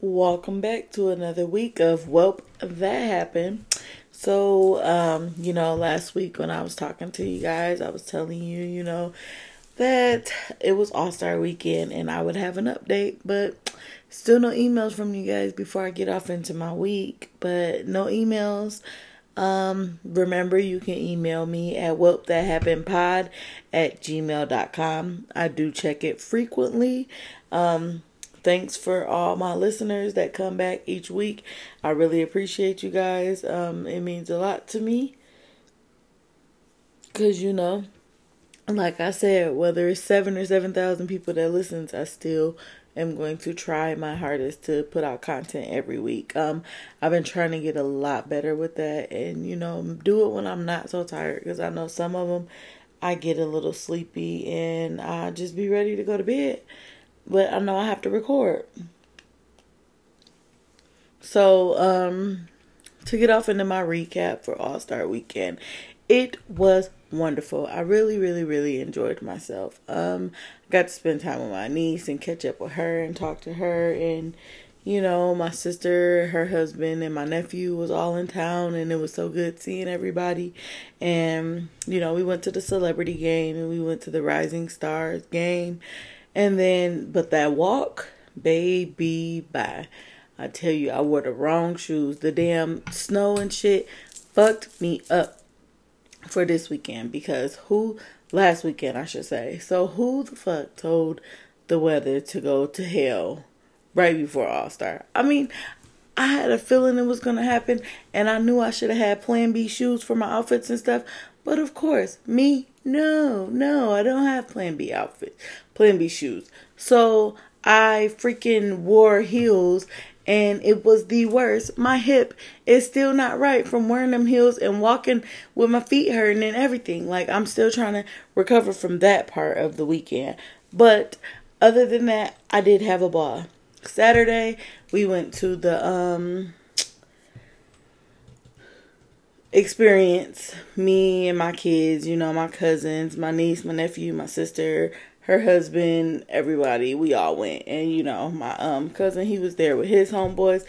Welcome back to another week of Welp That Happened. So, um, you know, last week when I was talking to you guys, I was telling you, you know, that it was All Star weekend and I would have an update, but still no emails from you guys before I get off into my week. But no emails. Um, remember, you can email me at welpthathappenedpod at gmail.com. I do check it frequently. Um, thanks for all my listeners that come back each week. I really appreciate you guys. Um, it means a lot to me. Because, you know, like I said, whether it's seven or 7,000 people that listens, I still am going to try my hardest to put out content every week. Um, I've been trying to get a lot better with that and, you know, do it when I'm not so tired because I know some of them I get a little sleepy and I just be ready to go to bed but I know I have to record. So, um, to get off into my recap for All Star Weekend, it was wonderful. I really, really, really enjoyed myself. Um, got to spend time with my niece and catch up with her and talk to her and you know, my sister, her husband, and my nephew was all in town, and it was so good seeing everybody. And, you know, we went to the celebrity game and we went to the Rising Stars game. And then, but that walk, baby, bye. I tell you, I wore the wrong shoes. The damn snow and shit fucked me up for this weekend because who, last weekend, I should say. So, who the fuck told the weather to go to hell right before All Star? I mean, I had a feeling it was going to happen, and I knew I should have had Plan B shoes for my outfits and stuff. But of course, me, no, no, I don't have Plan B outfits, Plan B shoes. So I freaking wore heels and it was the worst. My hip is still not right from wearing them heels and walking with my feet hurting and everything. Like I'm still trying to recover from that part of the weekend. But other than that, I did have a ball. Saturday, we went to the um experience me and my kids, you know, my cousins, my niece, my nephew, my sister, her husband, everybody. We all went. And you know, my um cousin, he was there with his homeboys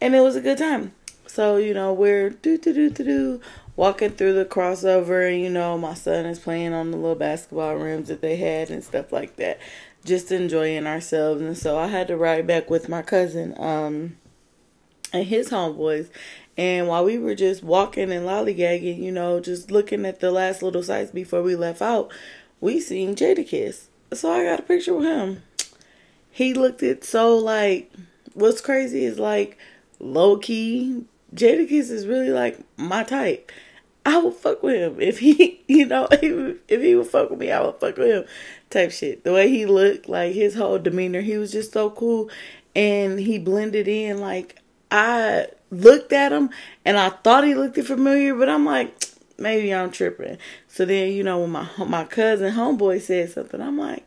and it was a good time. So, you know, we're do do do do do walking through the crossover and you know, my son is playing on the little basketball rims that they had and stuff like that. Just enjoying ourselves and so I had to ride back with my cousin um and his homeboys and while we were just walking and lollygagging, you know, just looking at the last little sights before we left out, we seen Jadakiss. So I got a picture with him. He looked it so like what's crazy is like low key Jadakiss is really like my type. I would fuck with him if he, you know, if he would fuck with me, I would fuck with him. Type shit. The way he looked, like his whole demeanor, he was just so cool, and he blended in. Like I looked at him and I thought he looked familiar, but I'm like, maybe I'm tripping. So then, you know, when my my cousin homeboy said something, I'm like,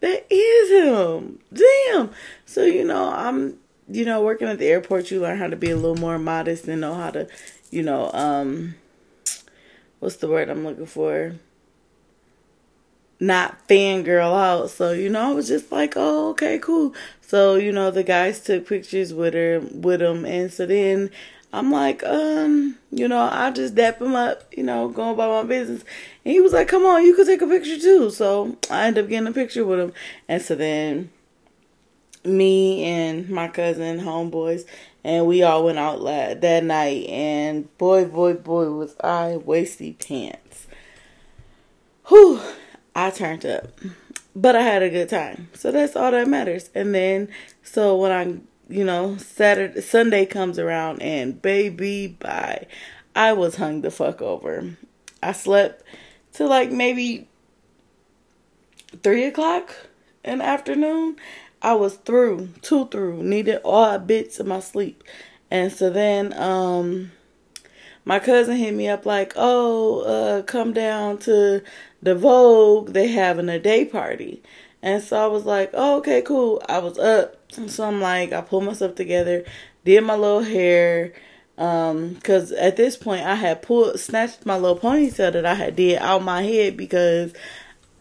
that is him. Damn. So, you know, I'm you know, working at the airport you learn how to be a little more modest and know how to, you know, um what's the word I'm looking for? not fangirl out. So, you know, I was just like, oh, okay, cool. So, you know, the guys took pictures with her, with him. And so then I'm like, um, you know, I just dap him up, you know, going about my business. And he was like, come on, you could take a picture too. So I end up getting a picture with him. And so then me and my cousin, homeboys, and we all went out that night. And boy, boy, boy, was I wasty pants. Whew I turned up. But I had a good time. So that's all that matters. And then so when I you know, Saturday Sunday comes around and baby bye. I was hung the fuck over. I slept till like maybe three o'clock in the afternoon. I was through, two through, needed all bits of my sleep. And so then um my cousin hit me up like, "Oh, uh, come down to the Vogue. They having a day party." And so I was like, "Oh, okay, cool." I was up, so I'm like, I pulled myself together, did my little hair, um, cause at this point I had pulled, snatched my little ponytail that I had did out my head because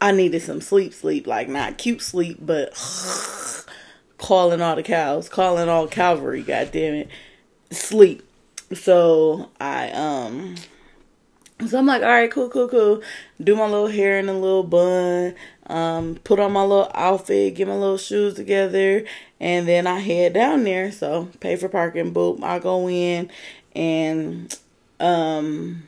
I needed some sleep, sleep, like not cute sleep, but calling all the cows, calling all cavalry, god damn it. Sleep. So I um so I'm like, all right, cool, cool, cool. Do my little hair in a little bun, um, put on my little outfit, get my little shoes together, and then I head down there. So pay for parking, boop, I go in and um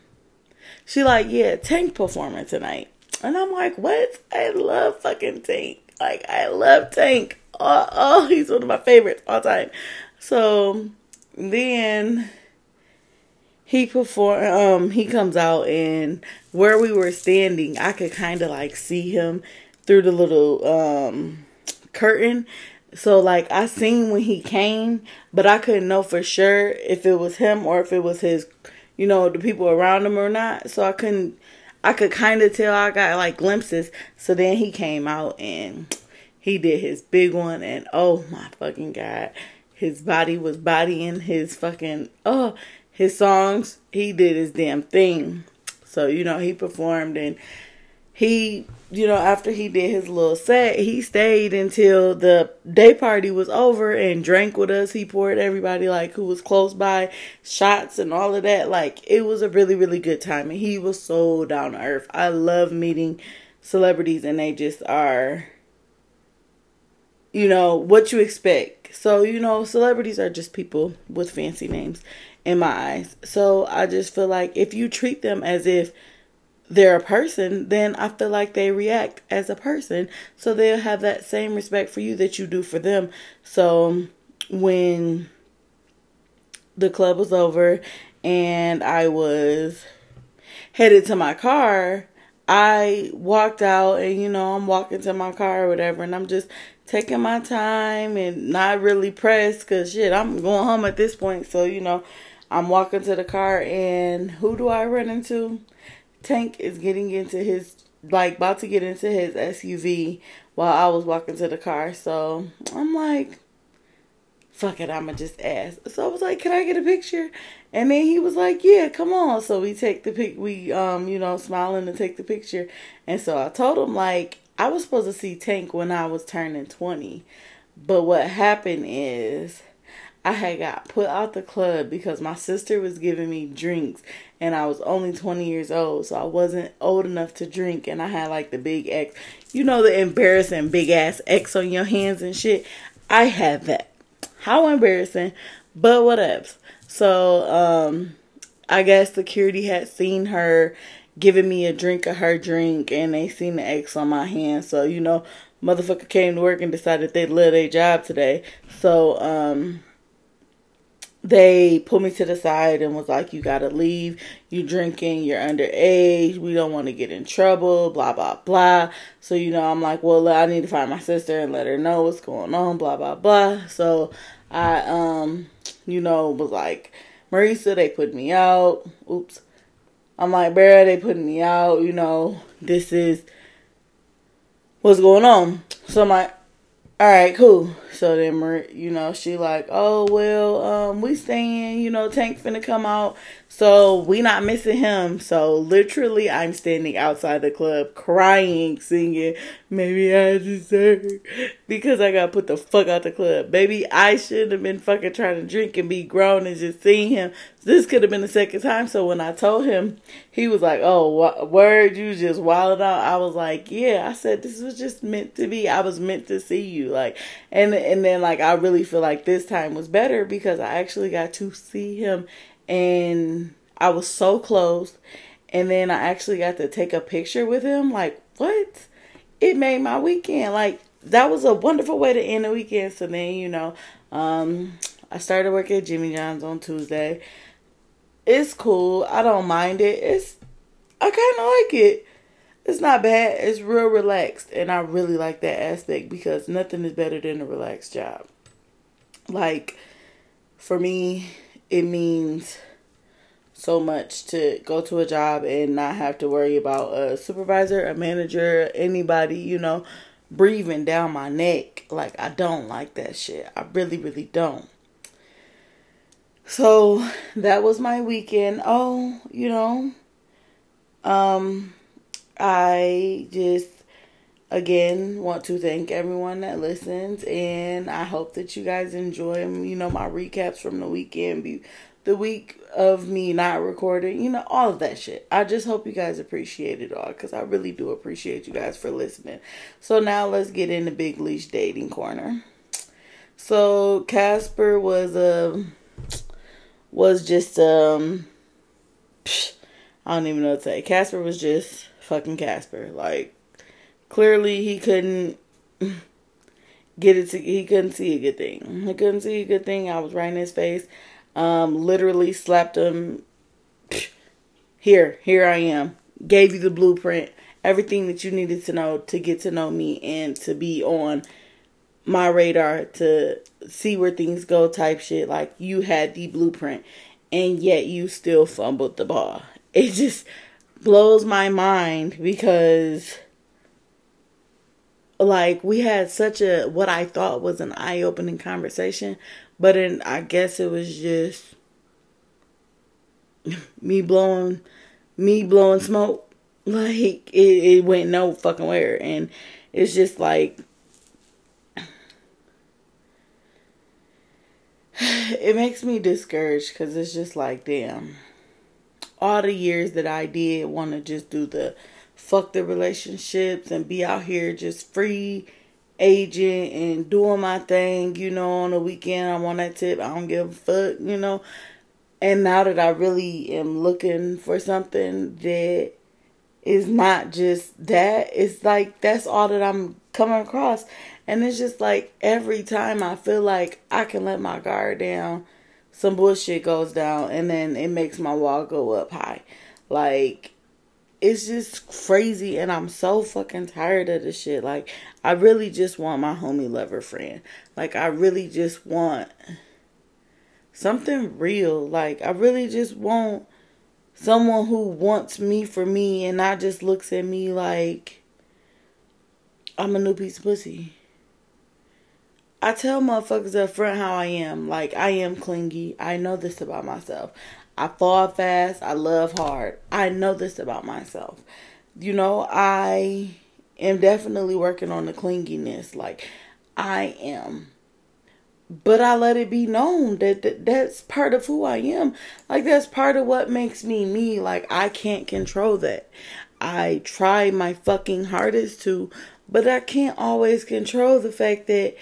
she like, yeah, Tank performing tonight. And I'm like, what? I love fucking Tank. Like I love Tank. Oh, oh he's one of my favorites all time. So then he perform um he comes out and where we were standing i could kind of like see him through the little um curtain. So like i seen when he came but i couldn't know for sure if it was him or if it was his you know the people around him or not. So i couldn't i could kind of tell i got like glimpses. So then he came out and he did his big one and oh my fucking god his body was bodying his fucking oh his songs, he did his damn thing. So, you know, he performed and he, you know, after he did his little set, he stayed until the day party was over and drank with us. He poured everybody like who was close by shots and all of that. Like it was a really, really good time. And he was so down to earth. I love meeting celebrities and they just are you know what you expect. So, you know, celebrities are just people with fancy names in my eyes. So I just feel like if you treat them as if they're a person, then I feel like they react as a person. So they'll have that same respect for you that you do for them. So when the club was over and I was headed to my car, I walked out and you know, I'm walking to my car or whatever and I'm just taking my time and not really pressed cuz shit, I'm going home at this point. So, you know, I'm walking to the car and who do I run into? Tank is getting into his like about to get into his SUV while I was walking to the car. So I'm like, fuck it, I'ma just ask. So I was like, Can I get a picture? And then he was like, Yeah, come on. So we take the pic we um, you know, smiling to take the picture. And so I told him like I was supposed to see Tank when I was turning twenty. But what happened is I had got put out the club because my sister was giving me drinks and I was only 20 years old, so I wasn't old enough to drink and I had like the big X. You know the embarrassing big ass X on your hands and shit. I had that. How embarrassing, but whatever. So, um I guess security had seen her giving me a drink of her drink and they seen the X on my hand. So, you know, motherfucker came to work and decided they'd live their job today. So, um they pulled me to the side and was like, You gotta leave. You drinking, you're underage, we don't want to get in trouble, blah blah blah. So, you know, I'm like, Well, I need to find my sister and let her know what's going on, blah blah blah. So I um, you know, was like, Marisa, they put me out. Oops. I'm like, Bear, they put me out, you know, this is what's going on. So I'm like, all right, cool. So then, you know, she like, oh well, um, we staying. You know, Tank finna come out. So we not missing him. So literally I'm standing outside the club crying, singing, Maybe I deserve because I got put the fuck out the club. Baby, I shouldn't have been fucking trying to drink and be grown and just seeing him. This could have been the second time. So when I told him, he was like, Oh, word, you just wilded out. I was like, Yeah, I said this was just meant to be. I was meant to see you. Like and and then like I really feel like this time was better because I actually got to see him and I was so close. And then I actually got to take a picture with him. Like, what? It made my weekend. Like, that was a wonderful way to end the weekend. So then, you know, um, I started working at Jimmy John's on Tuesday. It's cool. I don't mind it. It's I kind of like it. It's not bad. It's real relaxed, and I really like that aspect because nothing is better than a relaxed job. Like for me, it means so much to go to a job and not have to worry about a supervisor, a manager, anybody, you know, breathing down my neck. Like, I don't like that shit. I really, really don't. So that was my weekend. Oh, you know, um, I just again, want to thank everyone that listens, and I hope that you guys enjoy, you know, my recaps from the weekend, the week of me not recording, you know, all of that shit. I just hope you guys appreciate it all because I really do appreciate you guys for listening. So now let's get into Big Leash Dating Corner. So Casper was a um, was just um I don't even know what to say. Casper was just fucking Casper. Like clearly he couldn't get it to he couldn't see a good thing. He couldn't see a good thing. I was right in his face. Um literally slapped him here, here I am. Gave you the blueprint, everything that you needed to know to get to know me and to be on my radar to see where things go type shit. Like you had the blueprint and yet you still fumbled the ball. It just blows my mind because like we had such a what I thought was an eye-opening conversation, but in I guess it was just me blowing me blowing smoke. Like it, it went no fucking where and it's just like it makes me discouraged because it's just like, damn. All the years that I did want to just do the fuck the relationships and be out here just free agent and doing my thing, you know, on the weekend. I want that tip. I don't give a fuck, you know. And now that I really am looking for something that is not just that, it's like that's all that I'm coming across. And it's just like every time I feel like I can let my guard down, some bullshit goes down and then it makes my wall go up high. Like it's just crazy and I'm so fucking tired of this shit. Like I really just want my homie lover friend. Like I really just want something real. Like I really just want someone who wants me for me and not just looks at me like I'm a new piece of pussy. I tell motherfuckers up front how I am. Like, I am clingy. I know this about myself. I fall fast. I love hard. I know this about myself. You know, I am definitely working on the clinginess. Like, I am. But I let it be known that, that that's part of who I am. Like, that's part of what makes me me. Like, I can't control that. I try my fucking hardest to, but I can't always control the fact that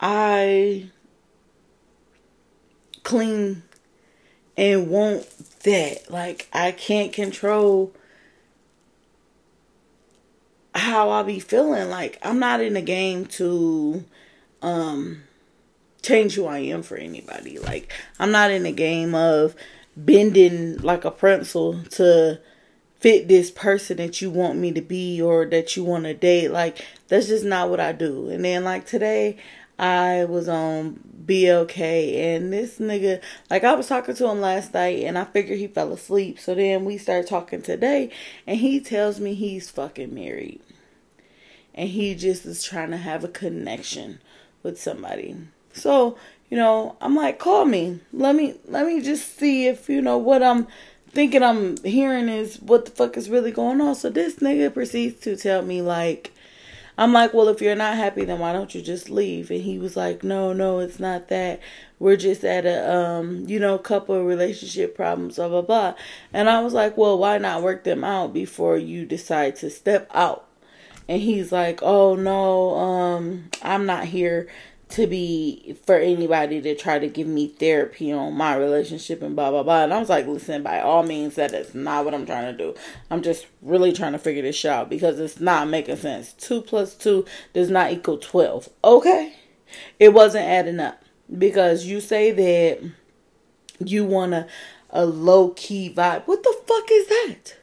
I clean and want that. Like I can't control how I be feeling. Like I'm not in the game to um change who I am for anybody. Like I'm not in the game of bending like a pencil to fit this person that you want me to be or that you want to date. Like that's just not what I do. And then like today I was on BLK and this nigga, like I was talking to him last night and I figured he fell asleep. So then we started talking today and he tells me he's fucking married. And he just is trying to have a connection with somebody. So, you know, I'm like, call me. Let me let me just see if, you know, what I'm thinking I'm hearing is what the fuck is really going on. So this nigga proceeds to tell me like I'm like, well, if you're not happy, then why don't you just leave? And he was like, no, no, it's not that. We're just at a, um, you know, couple relationship problems, blah, blah, blah. And I was like, well, why not work them out before you decide to step out? And he's like, oh, no, um, I'm not here to be for anybody to try to give me therapy on my relationship and blah blah blah. And I was like, listen, by all means, that is not what I'm trying to do. I'm just really trying to figure this out because it's not making sense. Two plus two does not equal twelve. Okay, it wasn't adding up because you say that you want a a low key vibe. What the fuck is that?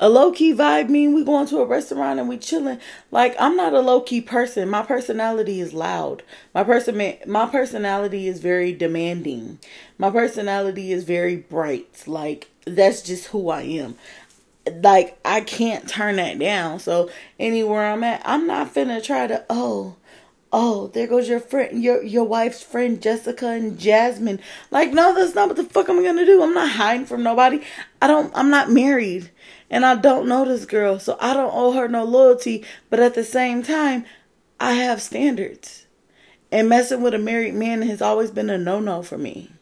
A low key vibe mean we going to a restaurant and we chilling. Like I'm not a low key person. My personality is loud. My person my personality is very demanding. My personality is very bright. Like that's just who I am. Like I can't turn that down. So anywhere I'm at, I'm not finna try to oh oh, there goes your friend, your your wife's friend Jessica and Jasmine. Like, no, that's not what the fuck I'm gonna do. I'm not hiding from nobody. I don't. I'm not married, and I don't know this girl, so I don't owe her no loyalty. But at the same time, I have standards, and messing with a married man has always been a no no for me.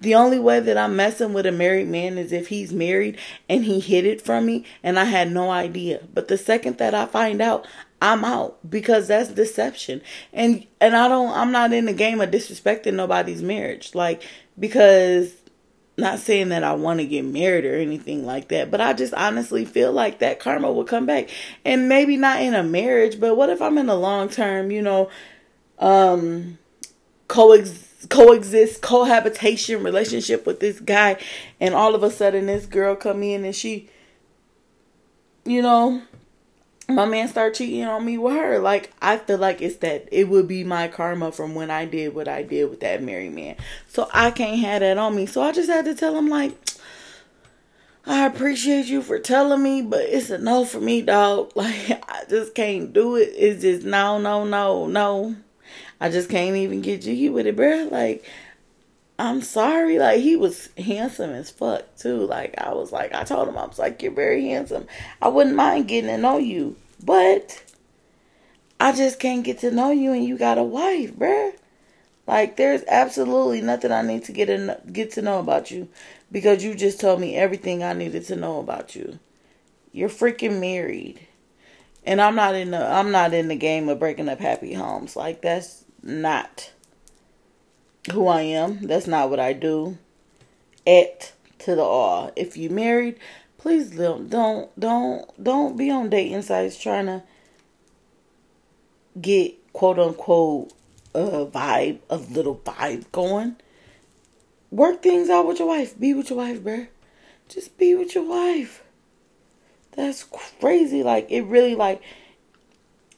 The only way that I'm messing with a married man is if he's married and he hid it from me and I had no idea. But the second that I find out, I'm out because that's deception. And and I don't I'm not in the game of disrespecting nobody's marriage. Like because not saying that I want to get married or anything like that, but I just honestly feel like that karma will come back. And maybe not in a marriage, but what if I'm in a long term, you know, um coexist coexist cohabitation relationship with this guy and all of a sudden this girl come in and she you know my man start cheating on me with her. Like I feel like it's that it would be my karma from when I did what I did with that married man. So I can't have that on me. So I just had to tell him like I appreciate you for telling me, but it's a no for me, dog. Like I just can't do it. It's just no, no, no, no. I just can't even get jiggy with it, bro. Like I'm sorry. Like he was handsome as fuck too. Like I was like I told him I was like you're very handsome. I wouldn't mind getting to know you, but I just can't get to know you and you got a wife, bruh. Like there's absolutely nothing I need to get in, get to know about you because you just told me everything I needed to know about you. You're freaking married. And I'm not in the I'm not in the game of breaking up happy homes. Like that's not who I am. That's not what I do. At to the all. If you married, please don't don't don't don't be on dating sites trying to get quote unquote a vibe, a little vibe going. Work things out with your wife. Be with your wife, bruh. Just be with your wife. That's crazy. Like it really like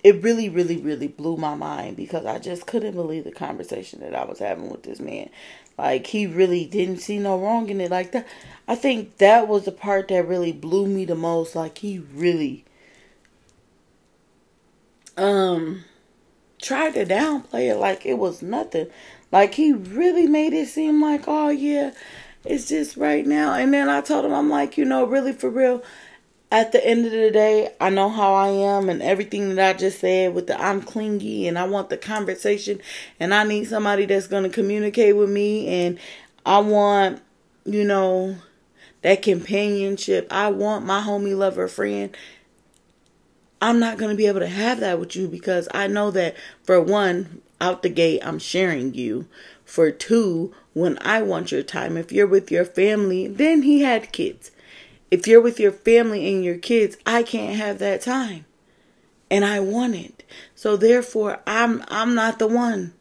it really, really, really blew my mind because I just couldn't believe the conversation that I was having with this man. Like he really didn't see no wrong in it. Like that, I think that was the part that really blew me the most. Like he really, um, tried to downplay it like it was nothing. Like he really made it seem like, oh yeah, it's just right now. And then I told him, I'm like, you know, really for real at the end of the day, I know how I am and everything that I just said with the I'm clingy and I want the conversation and I need somebody that's going to communicate with me and I want, you know, that companionship. I want my homie lover friend. I'm not going to be able to have that with you because I know that for one, out the gate, I'm sharing you. For two, when I want your time, if you're with your family, then he had kids if you're with your family and your kids, I can't have that time. And I want it. So therefore I'm I'm not the one.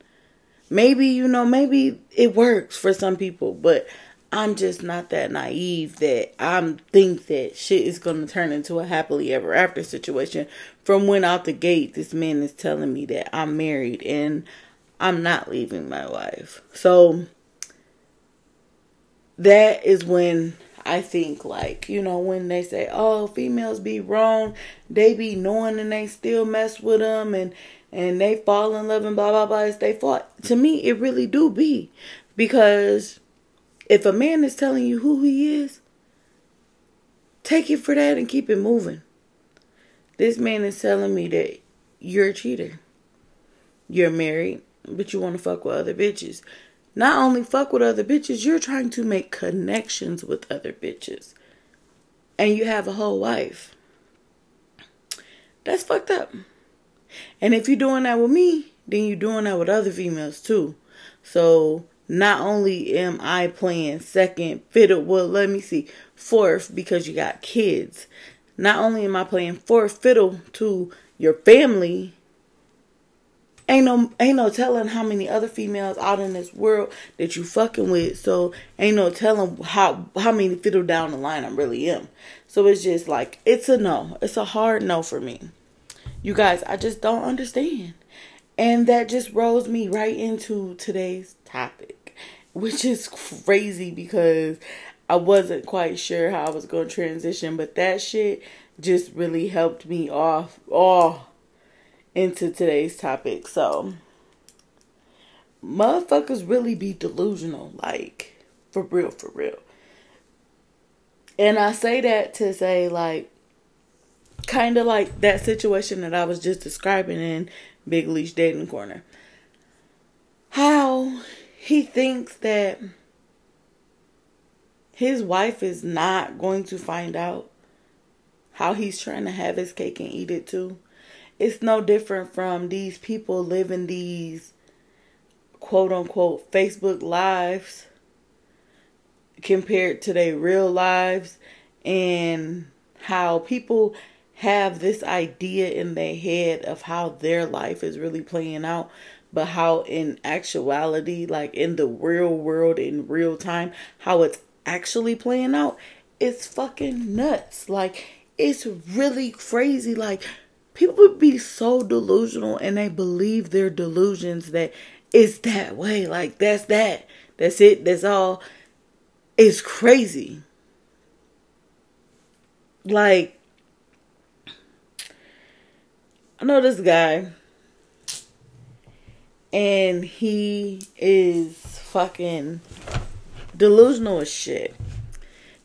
Maybe, you know, maybe it works for some people, but I'm just not that naive that I'm think that shit is gonna turn into a happily ever after situation. From when out the gate this man is telling me that I'm married and I'm not leaving my wife. So that is when I think like, you know, when they say, oh, females be wrong, they be knowing and they still mess with them and, and they fall in love and blah, blah, blah, it's they fault. To me, it really do be. Because if a man is telling you who he is, take it for that and keep it moving. This man is telling me that you're a cheater. You're married, but you want to fuck with other bitches not only fuck with other bitches, you're trying to make connections with other bitches. And you have a whole wife. That's fucked up. And if you're doing that with me, then you're doing that with other females too. So not only am I playing second fiddle, well, let me see, fourth because you got kids. Not only am I playing fourth fiddle to your family Ain't no ain't no telling how many other females out in this world that you fucking with. So ain't no telling how how many fiddle down the line I really am. So it's just like it's a no. It's a hard no for me. You guys, I just don't understand. And that just rolls me right into today's topic, which is crazy because I wasn't quite sure how I was going to transition, but that shit just really helped me off. Oh, into today's topic. So, motherfuckers really be delusional, like for real, for real. And I say that to say, like, kind of like that situation that I was just describing in Big Leash Dating Corner. How he thinks that his wife is not going to find out how he's trying to have his cake and eat it too. It's no different from these people living these quote unquote Facebook lives compared to their real lives and how people have this idea in their head of how their life is really playing out but how in actuality like in the real world in real time how it's actually playing out it's fucking nuts. Like it's really crazy. Like people would be so delusional and they believe their delusions that it's that way like that's that that's it that's all it's crazy like i know this guy and he is fucking delusional as shit.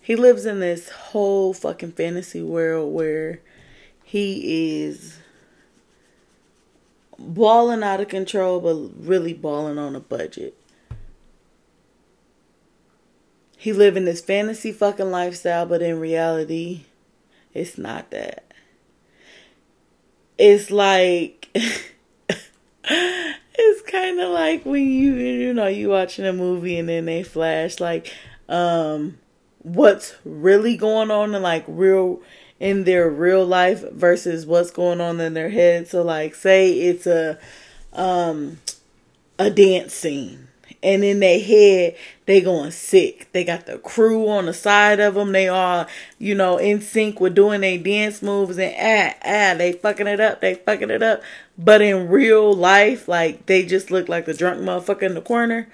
He lives in this whole fucking fantasy world where he is balling out of control, but really balling on a budget. He live in this fantasy fucking lifestyle, but in reality, it's not that. It's like it's kind of like when you you know you watching a movie and then they flash like um what's really going on in like real in their real life versus what's going on in their head so like say it's a um a dance scene and in their head they going sick. They got the crew on the side of them. They are, you know, in sync with doing their dance moves and ah ah they fucking it up. They fucking it up. But in real life, like they just look like the drunk motherfucker in the corner.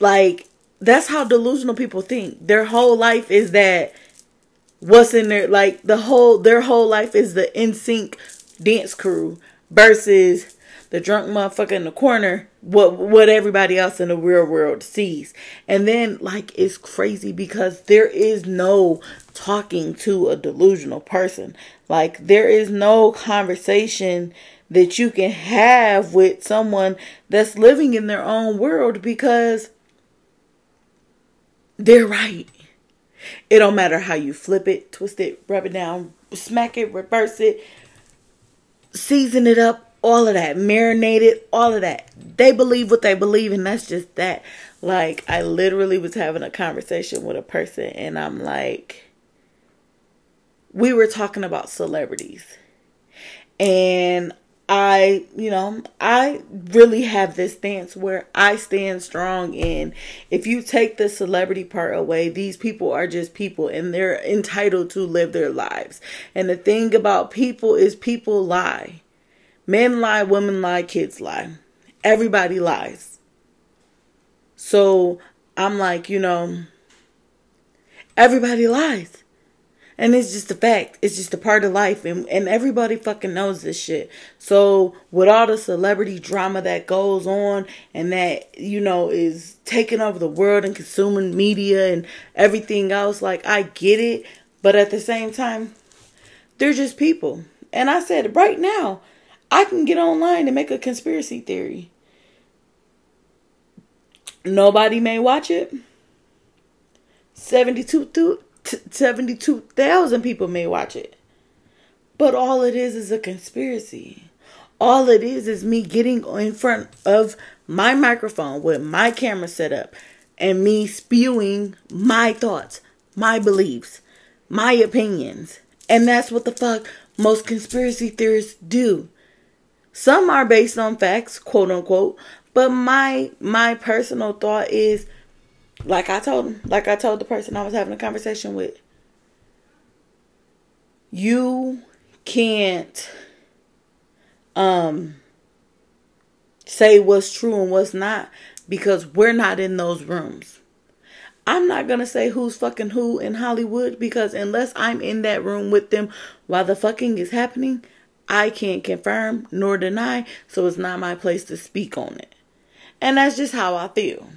Like that's how delusional people think. Their whole life is that what's in there like the whole their whole life is the in sync dance crew versus the drunk motherfucker in the corner what what everybody else in the real world sees. And then like it's crazy because there is no talking to a delusional person. Like there is no conversation that you can have with someone that's living in their own world because they're right it don't matter how you flip it twist it rub it down smack it reverse it season it up all of that, marinate it, all of that. They believe what they believe, and that's just that. Like, I literally was having a conversation with a person, and I'm like, we were talking about celebrities. And I, you know, I really have this stance where I stand strong in if you take the celebrity part away, these people are just people and they're entitled to live their lives. And the thing about people is people lie. Men lie, women lie, kids lie. Everybody lies. So I'm like, you know, everybody lies. And it's just a fact. It's just a part of life. And, and everybody fucking knows this shit. So, with all the celebrity drama that goes on and that, you know, is taking over the world and consuming media and everything else, like, I get it. But at the same time, they're just people. And I said, right now, I can get online and make a conspiracy theory. Nobody may watch it. 72,000 people may watch it. But all it is is a conspiracy. All it is is me getting in front of my microphone with my camera set up and me spewing my thoughts, my beliefs, my opinions. And that's what the fuck most conspiracy theorists do. Some are based on facts, quote unquote, but my my personal thought is like I told like I told the person I was having a conversation with. You can't um say what's true and what's not because we're not in those rooms. I'm not gonna say who's fucking who in Hollywood because unless I'm in that room with them while the fucking is happening, I can't confirm nor deny, so it's not my place to speak on it. And that's just how I feel.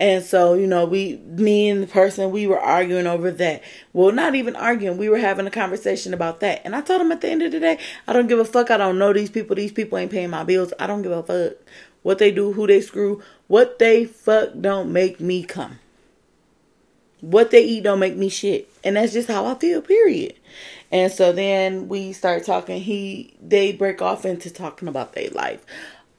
And so, you know, we, me and the person, we were arguing over that. Well, not even arguing. We were having a conversation about that. And I told him at the end of the day, I don't give a fuck. I don't know these people. These people ain't paying my bills. I don't give a fuck what they do, who they screw, what they fuck don't make me come. What they eat don't make me shit. And that's just how I feel, period. And so then we start talking. He they break off into talking about their life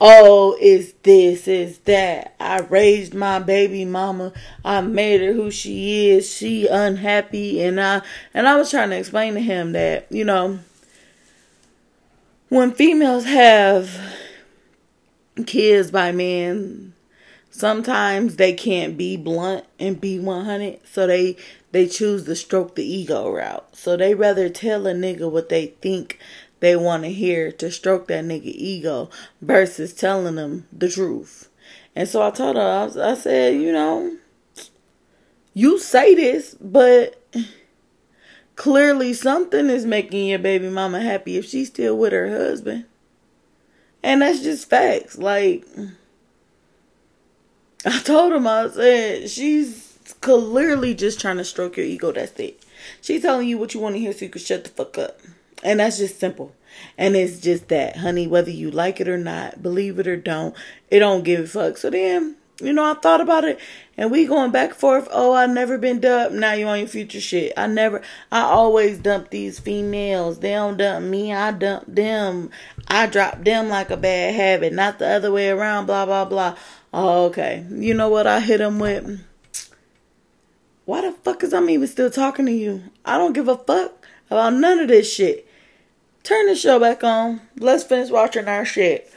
oh, is this, is that. I raised my baby mama. I made her who she is. She unhappy and I and I was trying to explain to him that, you know, when females have kids by men, sometimes they can't be blunt and be 100, so they they choose to stroke the ego route. So they rather tell a nigga what they think they want to hear to stroke that nigga ego versus telling them the truth. And so I told her, I, I said, you know, you say this, but clearly something is making your baby mama happy if she's still with her husband. And that's just facts. Like, I told him, I said, she's clearly just trying to stroke your ego. That's it. She's telling you what you want to hear so you can shut the fuck up. And that's just simple. And it's just that, honey, whether you like it or not, believe it or don't, it don't give a fuck. So then, you know, I thought about it and we going back and forth. Oh, I never been dumped. Now you on your future shit. I never, I always dump these females. They don't dump me. I dump them. I drop them like a bad habit, not the other way around, blah, blah, blah. Oh, okay. You know what I hit them with? Why the fuck is I'm even still talking to you? I don't give a fuck about none of this shit. Turn the show back on. Let's finish watching our shit.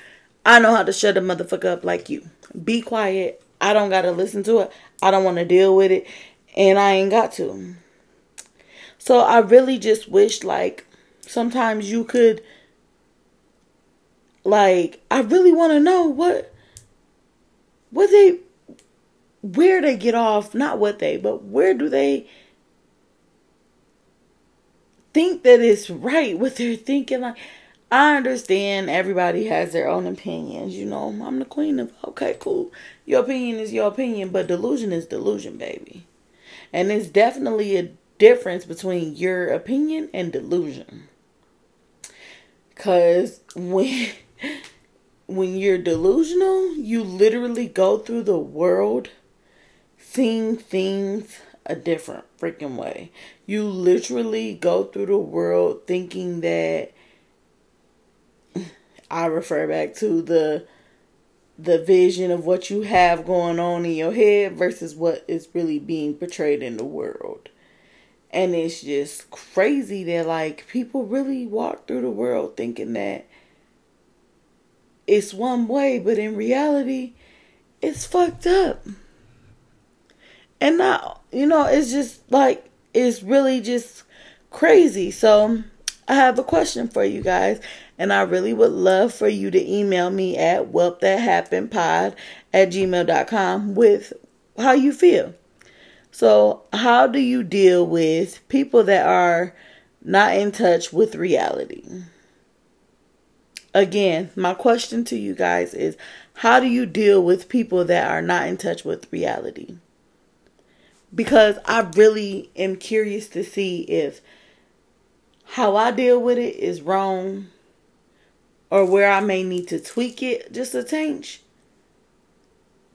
I know how to shut a motherfucker up like you. Be quiet. I don't gotta listen to it. I don't want to deal with it. And I ain't got to. So I really just wish like sometimes you could like I really want to know what what they where they get off, not what they, but where do they think that it's right what they're thinking. Like, I understand everybody has their own opinions. You know, I'm the queen of, okay, cool. Your opinion is your opinion, but delusion is delusion, baby. And it's definitely a difference between your opinion and delusion. Cause when when you're delusional, you literally go through the world seeing things a different freaking way. You literally go through the world thinking that I refer back to the the vision of what you have going on in your head versus what is really being portrayed in the world. And it's just crazy that like people really walk through the world thinking that it's one way, but in reality, it's fucked up. And not, you know, it's just like, it's really just crazy. So I have a question for you guys. And I really would love for you to email me at welpthathappenedpod at gmail.com with how you feel. So, how do you deal with people that are not in touch with reality? Again, my question to you guys is how do you deal with people that are not in touch with reality? Because I really am curious to see if how I deal with it is wrong or where I may need to tweak it just a tinge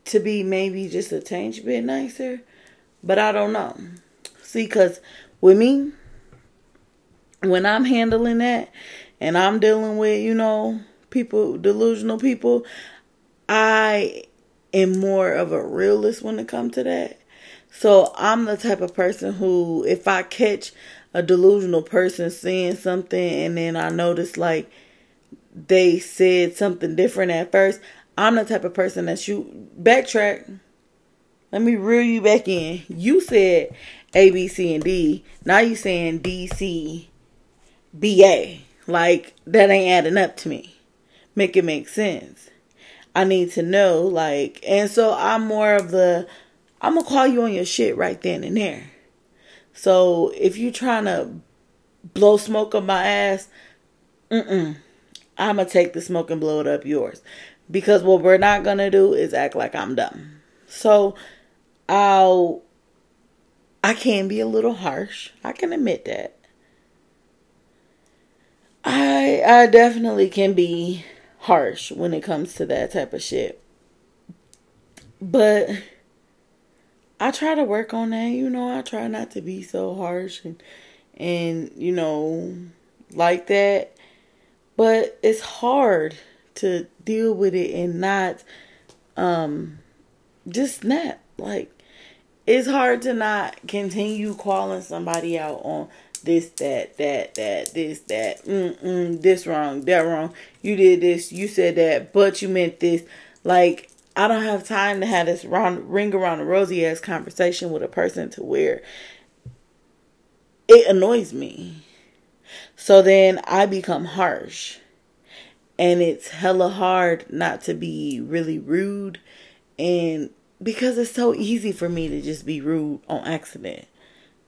to be maybe just a tinge bit nicer. But I don't know. See, because with me, when I'm handling that and I'm dealing with, you know, people, delusional people, I am more of a realist when it comes to that. So I'm the type of person who, if I catch a delusional person saying something and then I notice like they said something different at first, I'm the type of person that you backtrack. Let me reel you back in. You said A, B, C, and D. Now you saying D, C, B, A. Like that ain't adding up to me. Make it make sense. I need to know, like, and so I'm more of the I'm gonna call you on your shit right then and there. So if you're trying to blow smoke up my ass, mm-mm, I'm to take the smoke and blow it up yours. Because what we're not to do is act like I'm dumb. So I'll, I can be a little harsh. I can admit that. I, I definitely can be harsh when it comes to that type of shit. But I try to work on that. You know, I try not to be so harsh and and you know like that. But it's hard to deal with it and not um just snap. Like it's hard to not continue calling somebody out on this, that, that, that, this, that, mm, mm, this wrong, that wrong. You did this, you said that, but you meant this. Like, I don't have time to have this round, ring around the rosy ass conversation with a person to where it annoys me. So then I become harsh. And it's hella hard not to be really rude. And because it's so easy for me to just be rude on accident.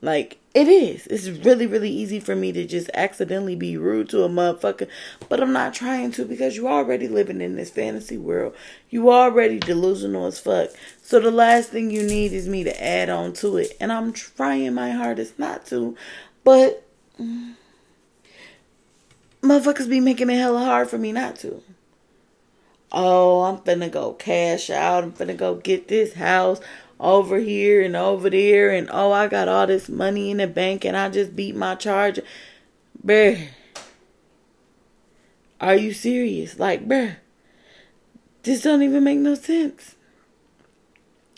Like, it is. It's really, really easy for me to just accidentally be rude to a motherfucker. But I'm not trying to because you already living in this fantasy world. You already delusional as fuck. So the last thing you need is me to add on to it. And I'm trying my hardest not to. But mm, motherfuckers be making it hella hard for me not to. Oh, I'm finna go cash out. I'm finna go get this house over here and over there and oh I got all this money in the bank and I just beat my charge. Bruh. Are you serious? Like, bruh. This don't even make no sense.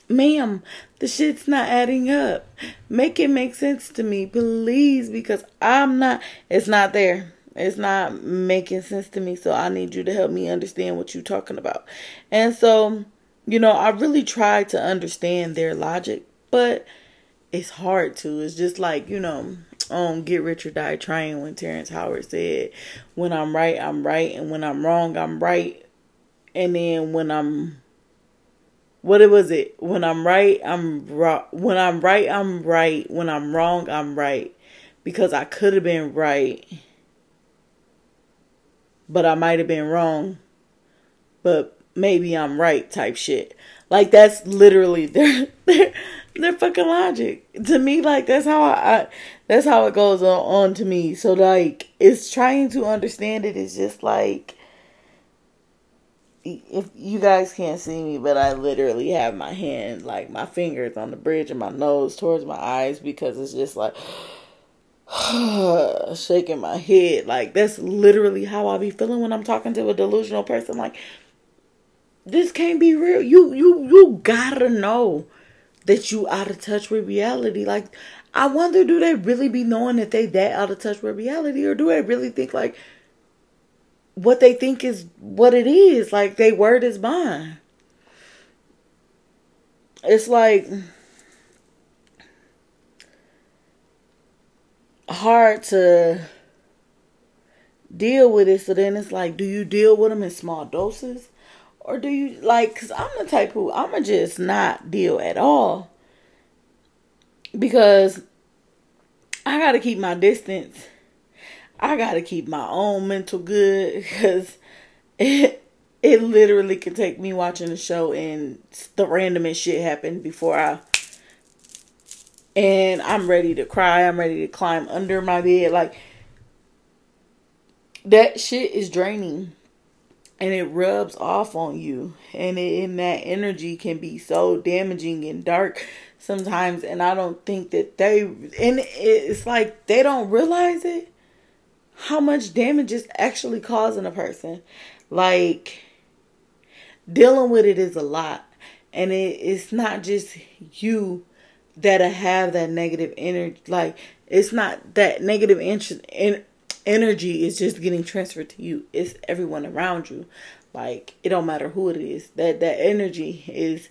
Ma'am, the shit's not adding up. Make it make sense to me, please, because I'm not it's not there. It's not making sense to me, so I need you to help me understand what you're talking about. And so you know, I really try to understand their logic, but it's hard to. It's just like, you know, um, Get Rich or Die Trying when Terrence Howard said, When I'm right, I'm right, and when I'm wrong, I'm right. And then when I'm what it was it? When I'm right, I'm wrong. When I'm right, I'm right. When I'm wrong, I'm right. Because I could have been right, but I might have been wrong. But maybe I'm right type shit. Like that's literally their their their fucking logic. To me, like that's how I, I that's how it goes on, on to me. So like it's trying to understand it is just like if you guys can't see me, but I literally have my hand, like my fingers on the bridge of my nose towards my eyes because it's just like shaking my head. Like that's literally how I be feeling when I'm talking to a delusional person. Like this can't be real. You you you gotta know that you out of touch with reality. Like I wonder, do they really be knowing that they that out of touch with reality, or do they really think like what they think is what it is? Like they word is mine. It's like hard to deal with it. So then it's like, do you deal with them in small doses? Or do you like, cause I'm the type who I'ma just not deal at all. Because I gotta keep my distance. I gotta keep my own mental good because it it literally could take me watching the show and the randomest shit happen before I and I'm ready to cry. I'm ready to climb under my bed. Like that shit is draining and it rubs off on you. And, it, and that energy can be so damaging and dark sometimes. And i don't think that they and it's like they don't realize it how much damage is actually causing a person. Like dealing with it is a lot. And it, it's not just you that have that negative energy. Like it's not that negative in energy is just getting transferred to you. It's everyone around you. Like it don't matter who it is. That that energy is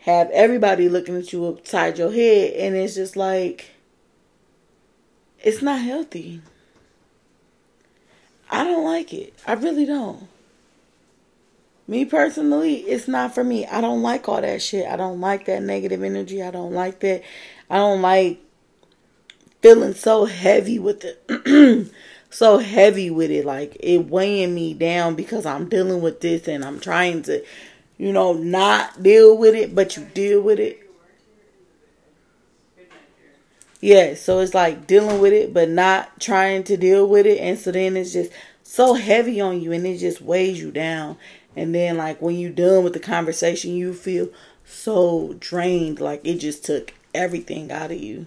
have everybody looking at you upside your head and it's just like it's not healthy. I don't like it. I really don't. Me personally, it's not for me. I don't like all that shit. I don't like that negative energy. I don't like that. I don't like feeling so heavy with it. so heavy with it, like it weighing me down because I'm dealing with this and I'm trying to, you know, not deal with it, but you deal with it. Yeah, so it's like dealing with it, but not trying to deal with it. And so then it's just so heavy on you and it just weighs you down. And then, like, when you're done with the conversation, you feel so drained. Like, it just took everything out of you.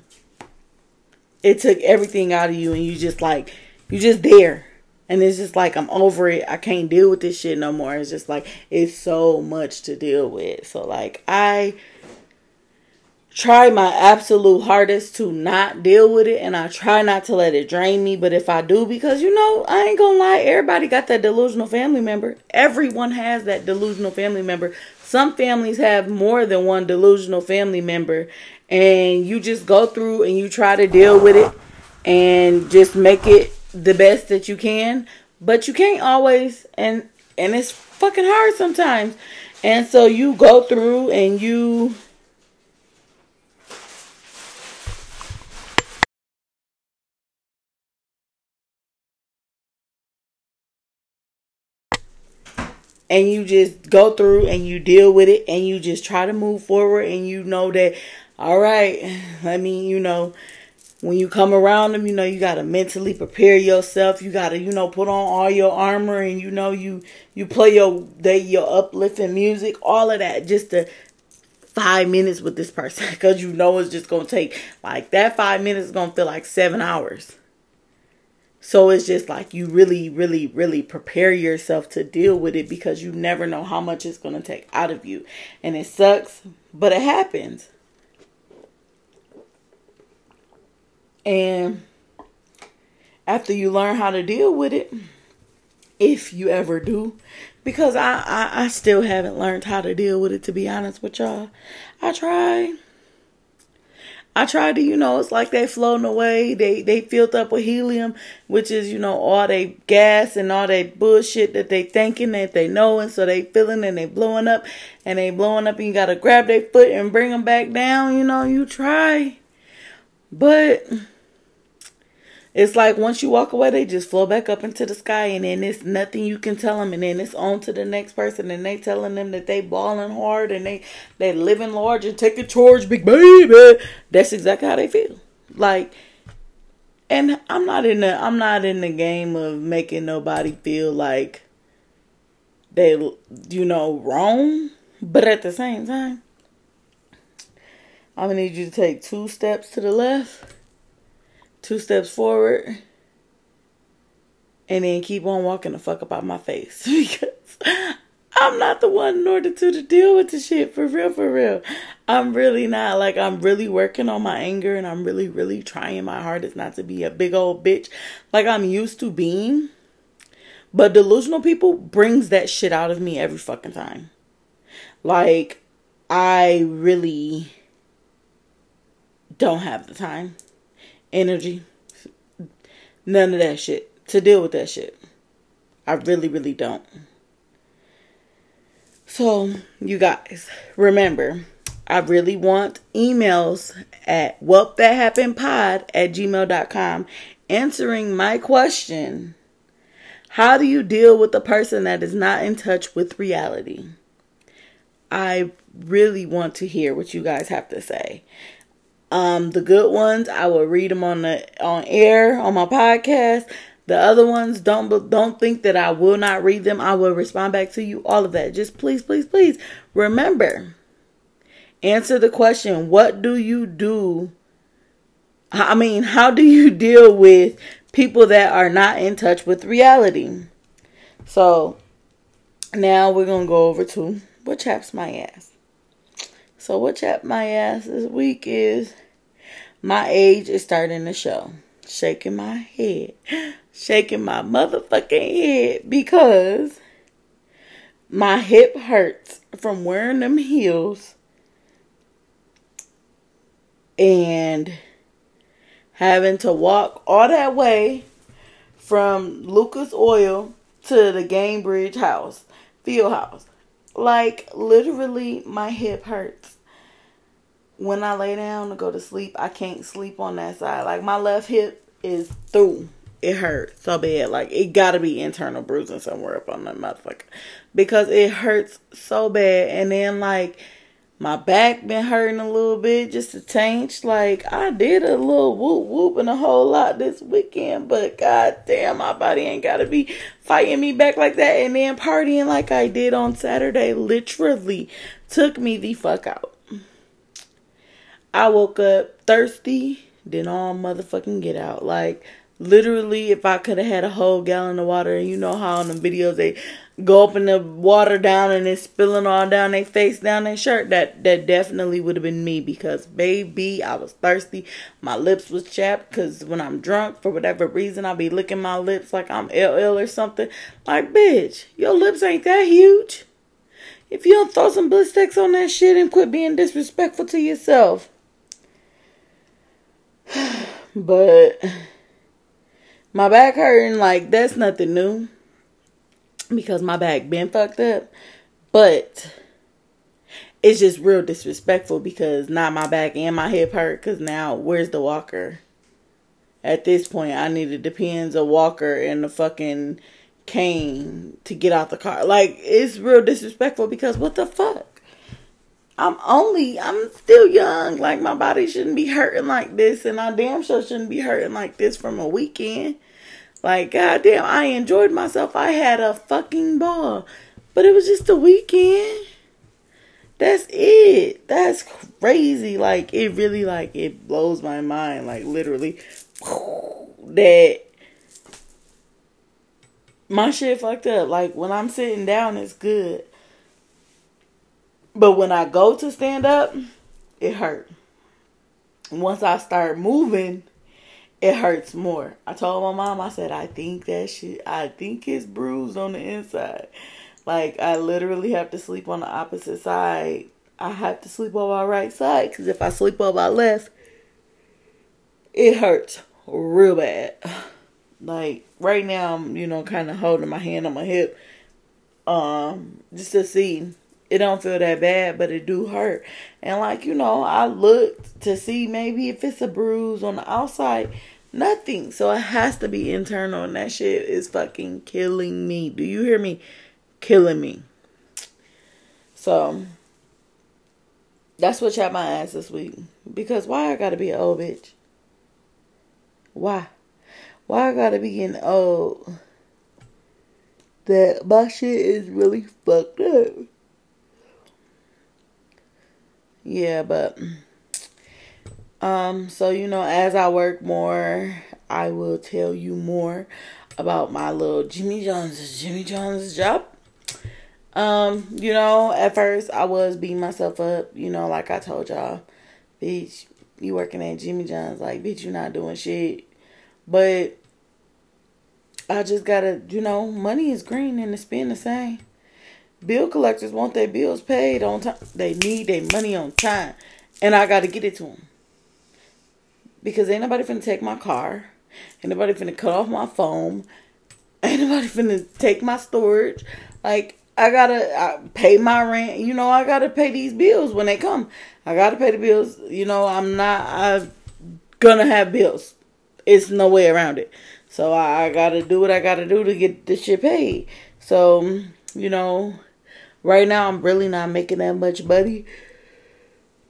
It took everything out of you, and you just, like, you just there. And it's just like, I'm over it. I can't deal with this shit no more. It's just like, it's so much to deal with. So, like, I try my absolute hardest to not deal with it and I try not to let it drain me. But if I do, because you know, I ain't gonna lie, everybody got that delusional family member. Everyone has that delusional family member. Some families have more than one delusional family member, and you just go through and you try to deal with it and just make it the best that you can. But you can't always, and and it's fucking hard sometimes. And so you go through and you and you just go through and you deal with it and you just try to move forward and you know that all right i mean you know when you come around them you know you got to mentally prepare yourself you got to you know put on all your armor and you know you you play your they your uplifting music all of that just to five minutes with this person because you know it's just gonna take like that five minutes is gonna feel like seven hours so it's just like you really, really, really prepare yourself to deal with it because you never know how much it's going to take out of you. And it sucks, but it happens. And after you learn how to deal with it, if you ever do, because I, I, I still haven't learned how to deal with it, to be honest with y'all. I try. I tried to, you know, it's like they floating away. They they filled up with helium, which is, you know, all they gas and all that bullshit that they thinking that they know, and so they feeling and they blowing up, and they blowing up, and you gotta grab their foot and bring them back down. You know, you try, but it's like once you walk away, they just flow back up into the sky, and then it's nothing you can tell them, and then it's on to the next person, and they telling them that they balling hard and they they living large and taking charge, big baby. That's exactly how they feel. Like, and I'm not in the I'm not in the game of making nobody feel like they you know wrong, but at the same time, I'm gonna need you to take two steps to the left two steps forward, and then keep on walking the fuck up out my face because I'm not the one in order to, to deal with the shit for real, for real. I'm really not like I'm really working on my anger and I'm really, really trying my hardest not to be a big old bitch like I'm used to being. But delusional people brings that shit out of me every fucking time. Like I really don't have the time energy, none of that shit to deal with that shit. I really, really don't. So, you guys, remember, I really want emails at welpthathappenedpod at gmail.com answering my question. How do you deal with a person that is not in touch with reality? I really want to hear what you guys have to say. Um, the good ones, I will read them on the on air on my podcast. The other ones, don't don't think that I will not read them. I will respond back to you. All of that. Just please, please, please remember. Answer the question. What do you do? I mean, how do you deal with people that are not in touch with reality? So now we're gonna go over to what chaps my ass. So what chapped my ass this week is my age is starting to show. Shaking my head. Shaking my motherfucking head because my hip hurts from wearing them heels and having to walk all that way from Lucas Oil to the Gainbridge house, field house. Like literally my hip hurts when I lay down to go to sleep, I can't sleep on that side. Like my left hip is through. it hurt so bad. Like it gotta be internal bruising somewhere up on that motherfucker. Because it hurts so bad. And then like my back been hurting a little bit, just a taint. Like I did a little whoop whoop and a whole lot this weekend, but god damn, my body ain't gotta be fighting me back like that. And then partying like I did on Saturday literally took me the fuck out. I woke up thirsty, then all motherfucking get out. Like literally, if I could have had a whole gallon of water, and you know how on the videos they go up in the water down and it's spilling all down their face, down their shirt, that that definitely would have been me because baby, I was thirsty. My lips was chapped because when I'm drunk, for whatever reason, I'll be licking my lips like I'm LL or something. Like, bitch, your lips ain't that huge. If you don't throw some Blistex on that shit and quit being disrespectful to yourself. But my back hurting like that's nothing new. Because my back been fucked up. But it's just real disrespectful because now my back and my hip hurt. Because now where's the walker? At this point i need to depends a walker and a fucking cane to get out the car. Like it's real disrespectful because what the fuck I'm only, I'm still young. Like, my body shouldn't be hurting like this, and I damn sure shouldn't be hurting like this from a weekend. Like, goddamn, I enjoyed myself. I had a fucking ball. But it was just a weekend. That's it. That's crazy. Like, it really, like, it blows my mind. Like, literally, that my shit fucked up. Like, when I'm sitting down, it's good. But when I go to stand up, it hurt. Once I start moving, it hurts more. I told my mom, I said, I think that shit, I think it's bruised on the inside. Like, I literally have to sleep on the opposite side. I have to sleep on my right side because if I sleep on my left, it hurts real bad. Like, right now, I'm, you know, kind of holding my hand on my hip um, just to see it don't feel that bad, but it do hurt. And like, you know, I looked to see maybe if it's a bruise on the outside. Nothing. So it has to be internal and that shit is fucking killing me. Do you hear me? Killing me. So that's what chapped my ass this week. Because why I gotta be an old bitch? Why? Why I gotta be getting old? That my shit is really fucked up. Yeah, but um so you know as I work more, I will tell you more about my little Jimmy John's Jimmy John's job. Um, you know, at first I was beating myself up, you know, like I told y'all, bitch, you working at Jimmy John's, like, bitch, you not doing shit. But I just gotta, you know, money is green and it's been the same. Bill collectors want their bills paid on time. They need their money on time. And I got to get it to them. Because ain't nobody finna take my car. Ain't nobody finna cut off my phone. Ain't nobody finna take my storage. Like, I gotta pay my rent. You know, I gotta pay these bills when they come. I gotta pay the bills. You know, I'm not, I'm gonna have bills. It's no way around it. So I, I gotta do what I gotta do to get this shit paid. So, you know, Right now, I'm really not making that much money.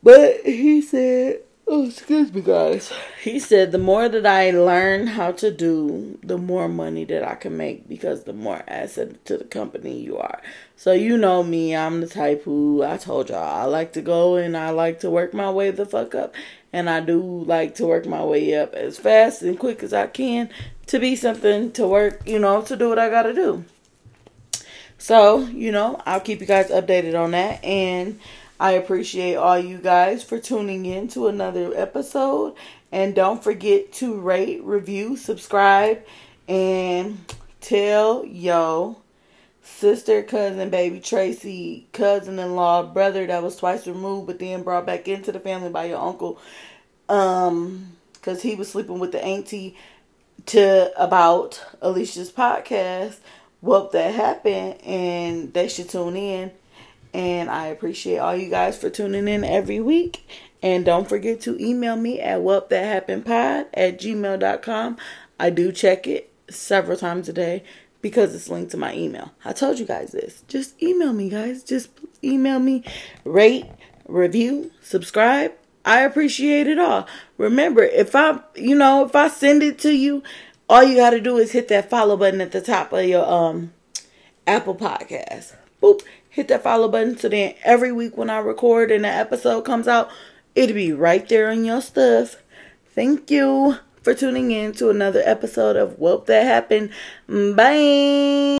But he said, oh, excuse me, guys. He said, the more that I learn how to do, the more money that I can make because the more asset to the company you are. So, you know me, I'm the type who I told y'all I like to go and I like to work my way the fuck up. And I do like to work my way up as fast and quick as I can to be something to work, you know, to do what I gotta do. So, you know, I'll keep you guys updated on that. And I appreciate all you guys for tuning in to another episode. And don't forget to rate, review, subscribe, and tell yo sister, cousin, baby Tracy, cousin in law, brother that was twice removed but then brought back into the family by your uncle. Um, because he was sleeping with the auntie to about Alicia's podcast welp that happened and they should tune in. And I appreciate all you guys for tuning in every week. And don't forget to email me at welp that happened pod at gmail.com. I do check it several times a day because it's linked to my email. I told you guys this. Just email me, guys. Just email me, rate, review, subscribe. I appreciate it all. Remember, if I, you know, if I send it to you, all you got to do is hit that follow button at the top of your um Apple Podcast. Boop, hit that follow button so then every week when I record and the episode comes out, it'll be right there on your stuff. Thank you for tuning in to another episode of Welp That Happened. Bye.